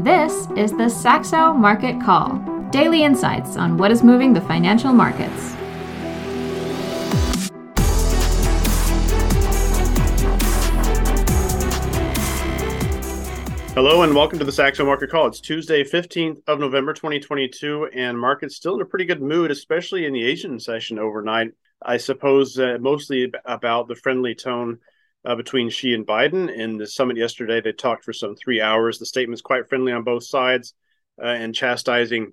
This is the Saxo Market Call daily insights on what is moving the financial markets. Hello and welcome to the Saxo Market Call. It's Tuesday, 15th of November, 2022, and market's still in a pretty good mood, especially in the Asian session overnight. I suppose uh, mostly about the friendly tone uh, between Xi and Biden. In the summit yesterday, they talked for some three hours. The statement's quite friendly on both sides uh, and chastising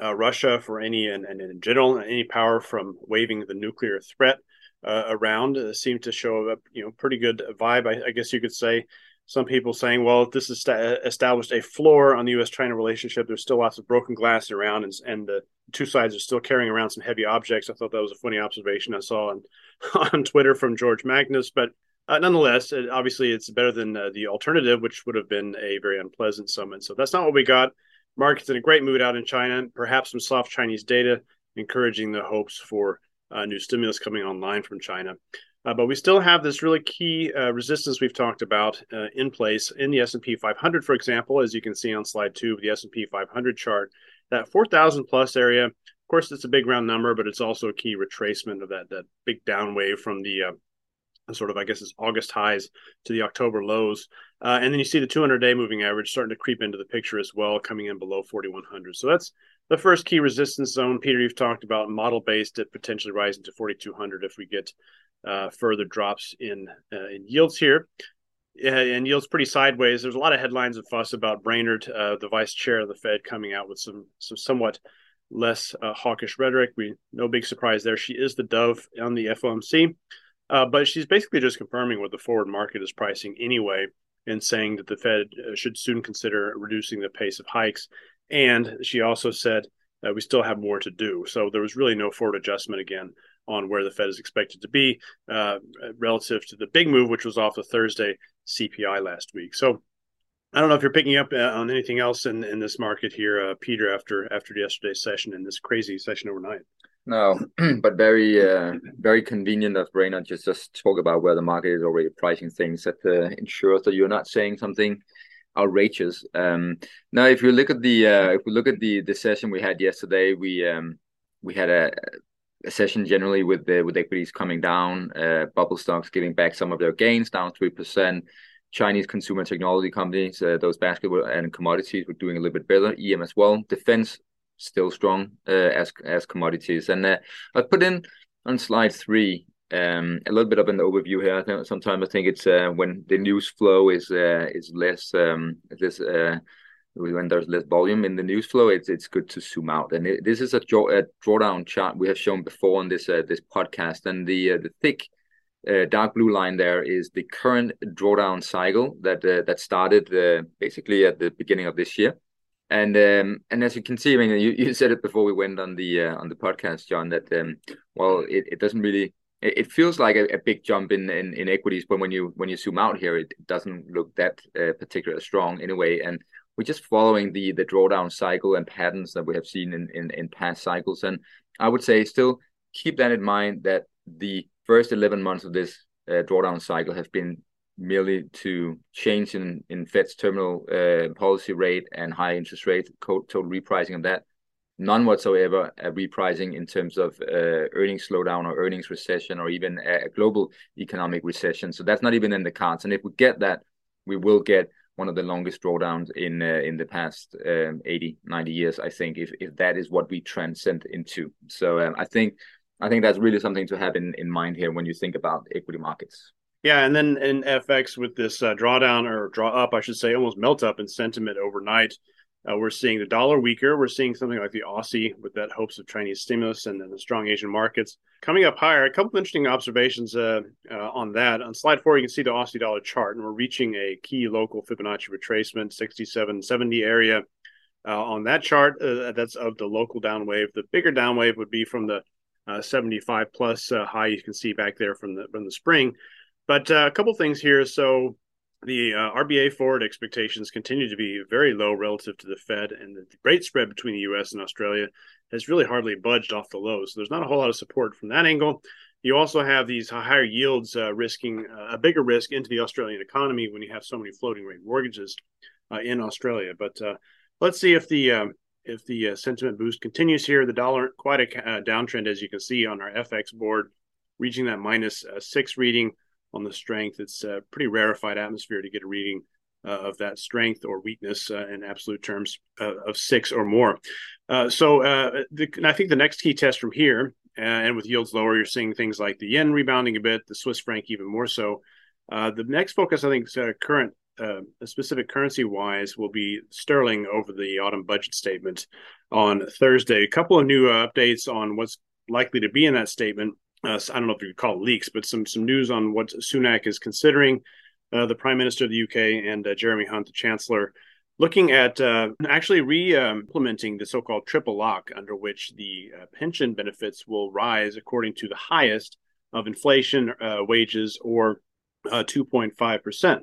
uh, Russia for any, and, and, in general, any power from waving the nuclear threat uh, around uh, seemed to show a you know pretty good vibe, I, I, guess you could say. Some people saying, well, this has established a floor on the U.S.-China relationship. There's still lots of broken glass around, and, and the two sides are still carrying around some heavy objects. I thought that was a funny observation I saw on on Twitter from George Magnus, but uh, nonetheless, obviously, it's better than uh, the alternative, which would have been a very unpleasant summit. So that's not what we got. Markets in a great mood out in China. Perhaps some soft Chinese data encouraging the hopes for uh, new stimulus coming online from China. Uh, but we still have this really key uh, resistance we've talked about uh, in place in the S&P 500, for example, as you can see on slide two of the S&P 500 chart. That 4,000 plus area, of course, it's a big round number, but it's also a key retracement of that that big down wave from the sort of, I guess, it's August highs to the October lows. Uh, and then you see the 200 day moving average starting to creep into the picture as well, coming in below 4,100. So that's the first key resistance zone. Peter, you've talked about model based at potentially rising to 4,200 if we get uh, further drops in, uh, in yields here. and yields pretty sideways. There's a lot of headlines and fuss about Brainard, uh, the vice chair of the Fed, coming out with some, some somewhat less uh, hawkish rhetoric. We no big surprise there. She is the dove on the FOMC. Uh, but she's basically just confirming what the forward market is pricing anyway and saying that the Fed uh, should soon consider reducing the pace of hikes. And she also said that we still have more to do. So there was really no forward adjustment again on where the Fed is expected to be uh, relative to the big move, which was off the Thursday CPI last week. So I don't know if you're picking up uh, on anything else in, in this market here, uh, Peter, after after yesterday's session and this crazy session overnight. No, but very uh, very convenient of Brainard just just talk about where the market is already pricing things that uh, ensures that you're not saying something outrageous. Um, now, if you look at the uh, if we look at the the session we had yesterday, we um, we had a, a session generally with the with equities coming down, uh, bubble stocks giving back some of their gains, down three percent. Chinese consumer technology companies, uh, those basketball and commodities were doing a little bit better. EM as well. Defense still strong uh, as as commodities. And uh, I put in on slide three um, a little bit of an overview here. I think sometimes I think it's uh, when the news flow is is less um, less when there's less volume in the news flow, it's it's good to zoom out. And it, this is a, draw, a drawdown chart we have shown before on this uh, this podcast, and the uh, the thick uh, dark blue line there is the current drawdown cycle that that started basically at the beginning of this year. And um, and as you can see, I mean, you, you said it before we went on the uh, on the podcast, John, that um, well, it, it doesn't really it, feels like a, a, big jump in, in, in equities, but when you when you zoom out here, it doesn't look that uh, particularly strong anyway. And we're just following the the drawdown cycle and patterns that we have seen in, in in past cycles. And I would say still keep that in mind that the first 11 months of this uh, drawdown cycle have been merely to change in, in Fed's terminal uh, policy rate and high interest rate, total repricing of that. None whatsoever a repricing in terms of uh, earnings slowdown or earnings recession or even a global economic recession. So that's not even in the cards. And if we get that, we will get one of the longest drawdowns in uh, in the past um, 80, 90 years, I think, if, if that is what we transcend into. So um, I think I think that's really something to have in, in mind here when you think about equity markets. Yeah, and then in FX with this uh, drawdown or draw up, I should say, almost melt up in sentiment overnight. Uh, we're seeing the dollar weaker. We're seeing something like the Aussie with that hopes of Chinese stimulus and then the strong Asian markets coming up higher. A couple of interesting observations uh, uh, on that. On slide four, you can see the Aussie dollar chart, and we're reaching a key local Fibonacci retracement, 6770 area. Uh, on that chart, uh, that's of the local down wave. The bigger down wave would be from the uh, 75 plus high you can see back there from the from the spring. But uh, a couple things here. So the uh, RBA forward expectations continue to be very low relative to the Fed, and the rate spread between the U.S. and Australia has really hardly budged off the lows. So there's not a whole lot of support from that angle. You also have these higher yields uh, risking uh, a bigger risk into the Australian economy when you have so many floating rate mortgages. uh, in Australia. But uh, let's see if the um, if the sentiment boost continues here. The dollar quite a downtrend as you can see on our FX board, reaching that minus six reading on the strength. It's a pretty rarefied atmosphere to get a reading uh, of that strength or weakness uh, in absolute terms uh, of six or more. so the, I think the next key test from here, and with yields lower, you're seeing things like the yen rebounding a bit, the Swiss franc even more so. the next focus, I think, is current uh, specific currency wise will be sterling over the autumn budget statement on Thursday. A couple of new uh, updates on what's likely to be in that statement. Uh, I don't know if you call it leaks, but some some news on what Sunak is considering uh, the Prime Minister of the UK, and uh, Jeremy Hunt, the Chancellor, looking at uh, actually re implementing the so called triple lock, under which the uh, pension benefits will rise according to the highest of inflation, uh, wages, or 2.5%.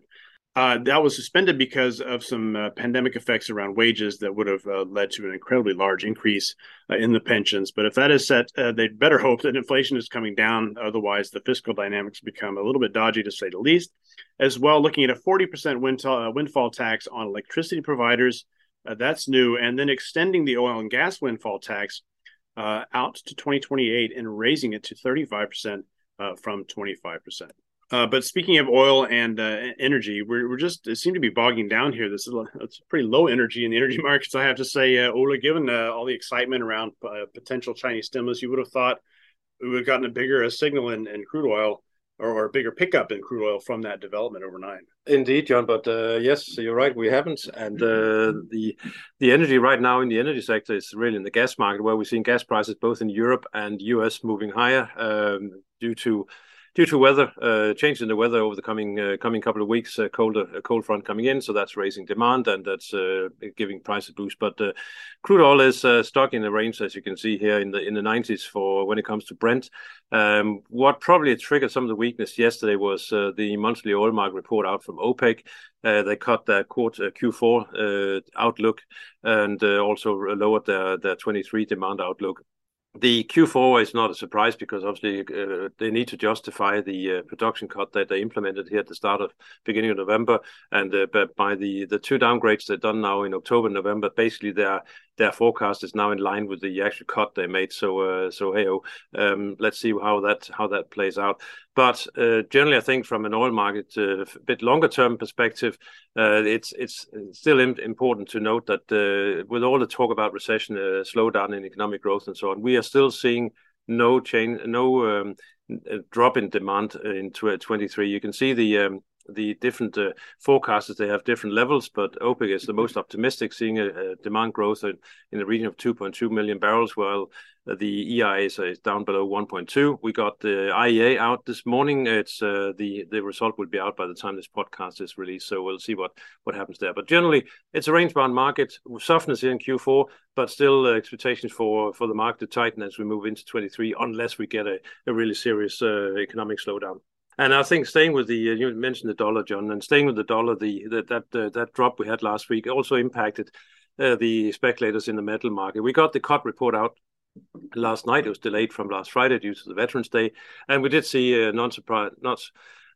Uh, that was suspended because of some uh, pandemic effects around wages that would have uh, led to an incredibly large increase uh, in the pensions. But if that is set, uh, they'd better hope that inflation is coming down. Otherwise, the fiscal dynamics become a little bit dodgy, to say the least. As well, looking at a 40% windfall, uh, windfall tax on electricity providers. that's new. And then extending the oil and gas windfall tax out to 2028 and raising it to 35% from 25%. Uh, but speaking of oil and uh, energy, we're, we're just it seem to be bogging down here. This is a, it's pretty low energy in the energy markets. I have to say, uh, Ole, given uh, all the excitement around uh, potential Chinese stimulus, you would have thought we would have gotten a bigger uh, signal in, in crude oil or, or, a bigger pickup in crude oil from that development overnight. Indeed, John. But yes, you're right. We haven't, and the the energy right now in the energy sector is really in the gas market, where we're seeing gas prices both in Europe and US moving higher um, due to due to weather uh, change in the weather over the coming uh, coming couple of weeks, uh, colder a cold front coming in, so that's raising demand and that's uh, giving price a boost. But uh, crude oil is uh, stuck in the range, as you can see here in the in the 90s for when it comes to Brent. Um, what probably triggered some of the weakness yesterday was the monthly oil market report out from OPEC. they cut their quarter Q4 outlook and also lowered their their 23 demand outlook the Q4 is not a surprise because obviously uh, they need to justify the uh, production cut that they implemented here at the start of beginning of November, and uh, but by the the two downgrades they've done now in October, November, basically their their forecast is now in line with the actual cut they made. So uh, so hey um, let's see how that how that plays out. But uh, generally, I think from an oil market uh, a bit longer term perspective, uh, it's it's still important to note that uh, with all the talk about recession, uh, slowdown in economic growth, and so on, we are still seeing no change, no um, drop in demand in 23. You can see the um, the different uh, they have different levels, but OPEC is the most optimistic, seeing a, a demand growth in, in, the region of 2.2 million barrels, while the EIA is, is down below 1.2. We got the IEA out this morning. It's uh, the the result will be out by the time this podcast is released, so we'll see what what happens there. But generally, it's a range bound market, softness in Q4, but still uh, expectations for for the market to tighten as we move into 23, unless we get a, a really serious uh, economic slowdown. And I think staying with the uh, you mentioned the dollar, John, and staying with the dollar, the, the that uh, that drop we had last week also impacted uh, the speculators in the metal market. We got the COT report out last night. It was delayed from last Friday due to the Veterans Day, and we did see uh, non surprise not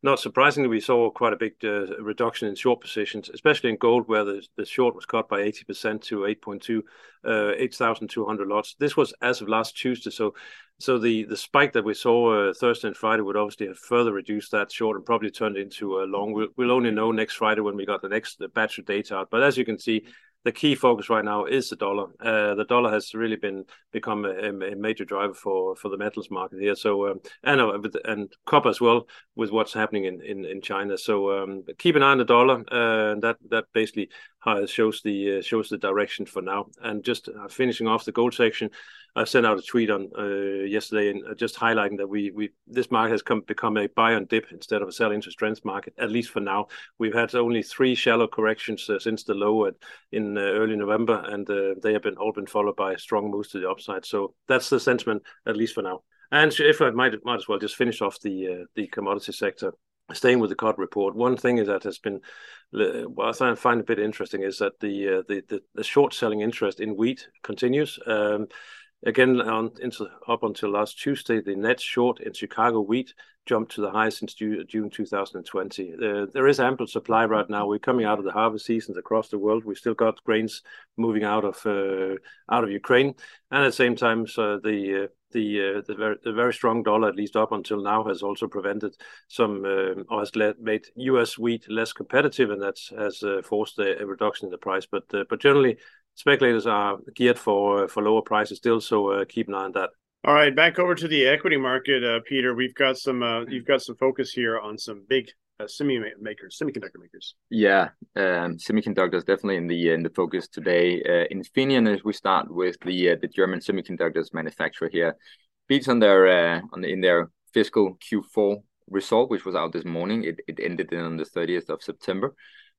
not surprisingly, we saw quite a big uh, reduction in short positions, especially in gold, where the, the short was cut by 80% to 8.2, uh, 8,200 lots. This was as of last Tuesday. So so the, the spike that we saw uh, Thursday and Friday would obviously have further reduced that short and probably turned into a long. We'll, we'll only know next Friday when we got the next the batch of data out. But as you can see, the key focus right now is the dollar. Uh, the dollar has really been become a, a, major driver for, for the metals market here. So um, and uh, and copper as well with what's happening in, in, in China. So um, keep an eye on the dollar. Uh, that that basically shows the uh, shows the direction for now. And just uh, finishing off the gold section, I sent out a tweet on uh, yesterday and uh, just highlighting that we we this market has come become a buy on dip instead of a sell into strength market at least for now. We've had only three shallow corrections uh, since the low at, in early November, and they have been all been followed by strong moves to the upside. So that's the sentiment at least for now. And if I might might as well just finish off the the commodity sector staying with the COT report, one thing is that has been what I find a bit interesting is that the uh, the, the, the short selling interest in wheat continues. Um, Again, on, into, up until last Tuesday, the net short in Chicago wheat jumped to the highest since June 2020. Uh, there is ample supply right now. We're coming out of the harvest seasons across the world. We've still got grains moving out of uh, out of Ukraine. And at the same time, the uh, the the very strong dollar, at least up until now, has also prevented some or has made U.S. wheat less competitive, and that has forced a reduction in the price. But But generally, speculators are geared for for lower prices still, so keep an eye on that. All right, back over to the equity market, uh, Peter. We've got some. Uh, you've got some focus here on some big uh, semi makers, semiconductor makers. Yeah, um, semiconductors definitely in the in the focus today. Uh, Infineon, as we start with the uh, the German semiconductors manufacturer here, beats on their uh, on the, in their fiscal Q4 result, which was out this morning. It it ended on the 30th of September.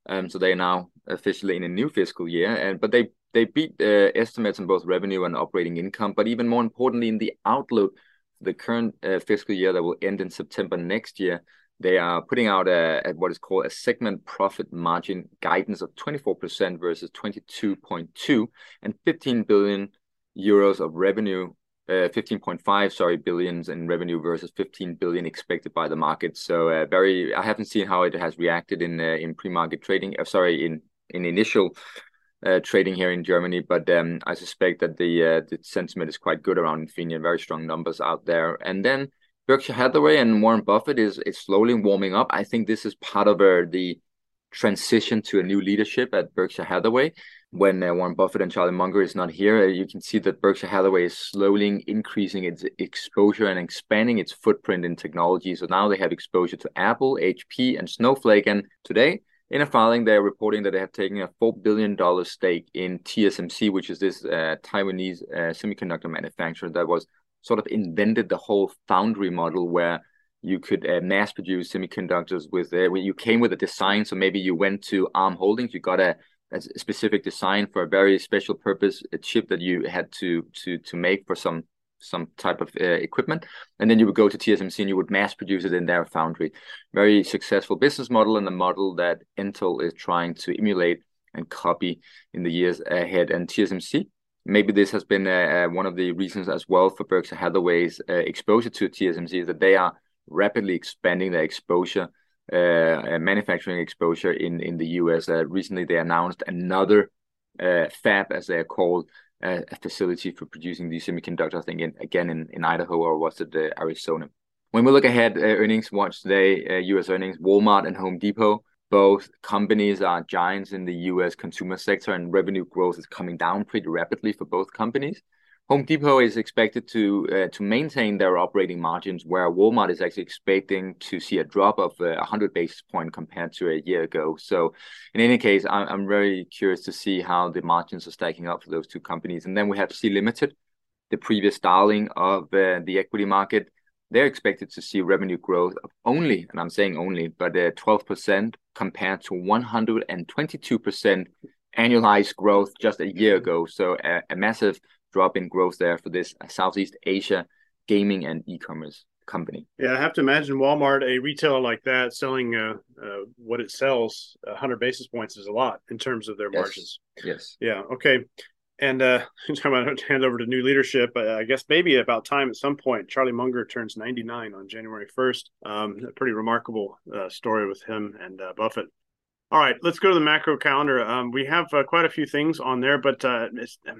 Um, so they are now officially in a new fiscal year, and but they they beat uh, estimates on both revenue and operating income, but even more importantly, in the outlook, the current uh, fiscal year that will end in September next year, they are putting out a, a, what is called a segment profit margin guidance of 24% versus 22.2 and 15 billion euros of revenue, uh, 15.5 sorry billions in revenue versus 15 billion expected by the market. So uh, very, I haven't seen how it has reacted in uh, in pre-market trading. Uh, sorry, in in initial uh, trading here in Germany, but um, I suspect that the uh, the sentiment is quite good around Infineon. Very strong numbers out there, and then Berkshire Hathaway and Warren Buffett is is slowly warming up. I think this is part of uh, the transition to a new leadership at Berkshire Hathaway. When uh, Warren Buffett and Charlie Munger is not here, uh, you can see that Berkshire Hathaway is slowly increasing its exposure and expanding its footprint in technology. So now they have exposure to Apple, HP, and Snowflake. And today in a filing, they are reporting that they have taken a $4 billion stake in TSMC, which is this uh, Taiwanese uh, semiconductor manufacturer that was sort of invented the whole foundry model where you could uh, mass produce semiconductors with uh, you came with a design. So maybe you went to ARM Holdings, you got a, a specific design for a very special purpose, a chip that you had to to to make for some some type of uh, equipment, and then you would go to TSMC and you would mass produce it in their foundry. Very successful business model and a model that Intel is trying to emulate and copy in the years ahead. And TSMC, maybe this has been uh, uh, one of the reasons as well for Berkshire Hathaway's uh, exposure to TSMC is that they are rapidly expanding their exposure. Uh, manufacturing exposure in in the US. Uh, recently, they announced another fab, as they are called, a, facility for producing these semiconductors. I think in, again in, in Idaho or was it uh, Arizona? When we look ahead, uh, earnings watch today, uh, U.S. earnings, Walmart and Home Depot, both companies are giants in the U.S. consumer sector, and revenue growth is coming down pretty rapidly for both companies. Home Depot is expected to uh, to maintain their operating margins, where Walmart is actually expecting to see a drop of uh, 100 basis point compared to a year ago. So, in any case, I'm, very curious to see how the margins are stacking up for those two companies. And then we have Sea Limited, the previous darling of uh, the equity market. They're expected to see revenue growth of only, and I'm saying only, but 12% uh, compared to 122% annualized growth just a year ago. So, a massive drop in growth there for this Southeast Asia gaming and e-commerce company. Yeah, I have to imagine Walmart, a retailer like that, selling uh, uh, what it sells, 100 basis points is a lot in terms of their yes. margins. Yes. Yeah. Okay. And uh, I'm going to hand over to new leadership. I guess maybe about time at some point. Charlie Munger turns 99 on January 1st. Um, a pretty remarkable uh, story with him and uh, Buffett. All right, let's go to the macro calendar. Um, we have uh, quite a few things on there, but uh,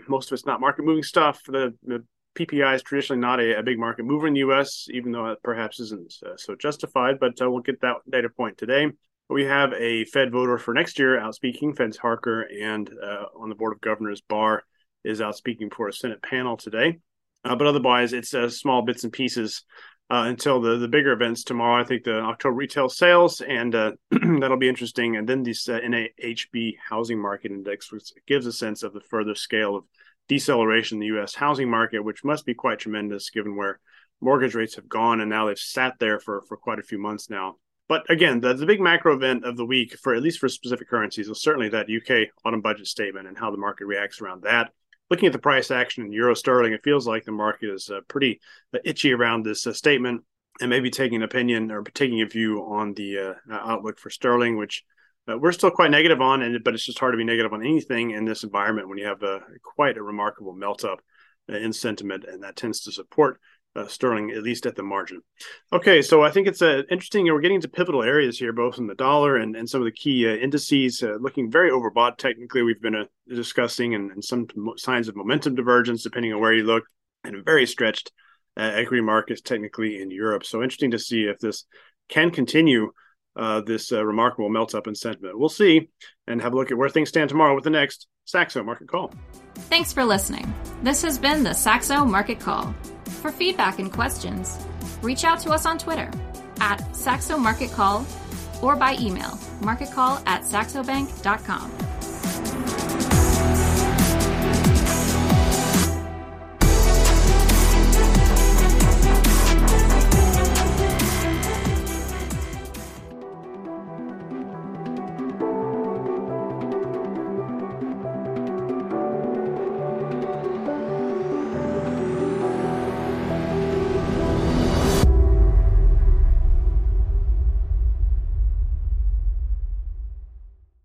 most of it's not market moving stuff. The, the PPI is traditionally not a, a, big market mover in the U.S., even though it perhaps isn't uh, so justified. But uh, we'll get that data point today. We have a Fed voter for next year out speaking. Fed's Harker and uh, on the board of governors, Barr is out speaking for a Senate panel today. Uh, but otherwise, it's small bits and pieces uh, until the the bigger events tomorrow. I think the October retail sales, and uh, that'll be interesting. And then this uh, NAHB housing market index, which gives a sense of the further scale of deceleration in the U.S. housing market, which must be quite tremendous given where mortgage rates have gone, and now they've sat there for for quite a few months now. But again, the, the big macro event of the week, for at least for specific currencies, was certainly that UK autumn budget statement and how the market reacts around that looking at the price action in euro sterling, it feels like the market is uh, pretty uh, itchy around this uh, statement and maybe taking an opinion or taking a view on the uh, outlook for sterling, which uh, we're still quite negative on, and but it's just hard to be negative on anything in this environment when you have a, quite a remarkable melt up in sentiment, and that tends to support uh, sterling, at least at the margin. Okay, so I think it's uh, interesting. We're getting into pivotal areas here, both in the dollar and, and some of the key uh, indices uh, looking very overbought. Technically, we've been uh, discussing and, and, some signs of momentum divergence, depending on where you look, and very stretched uh, equity markets technically in Europe. So interesting to see if this can continue. this remarkable melt up in sentiment. We'll see and have a look at where things stand tomorrow with the next Saxo Market Call. Thanks for listening. This has been the Saxo Market Call. For feedback and questions, reach out to us on Twitter at Saxo Market Call or by email marketcall at saxobank.com.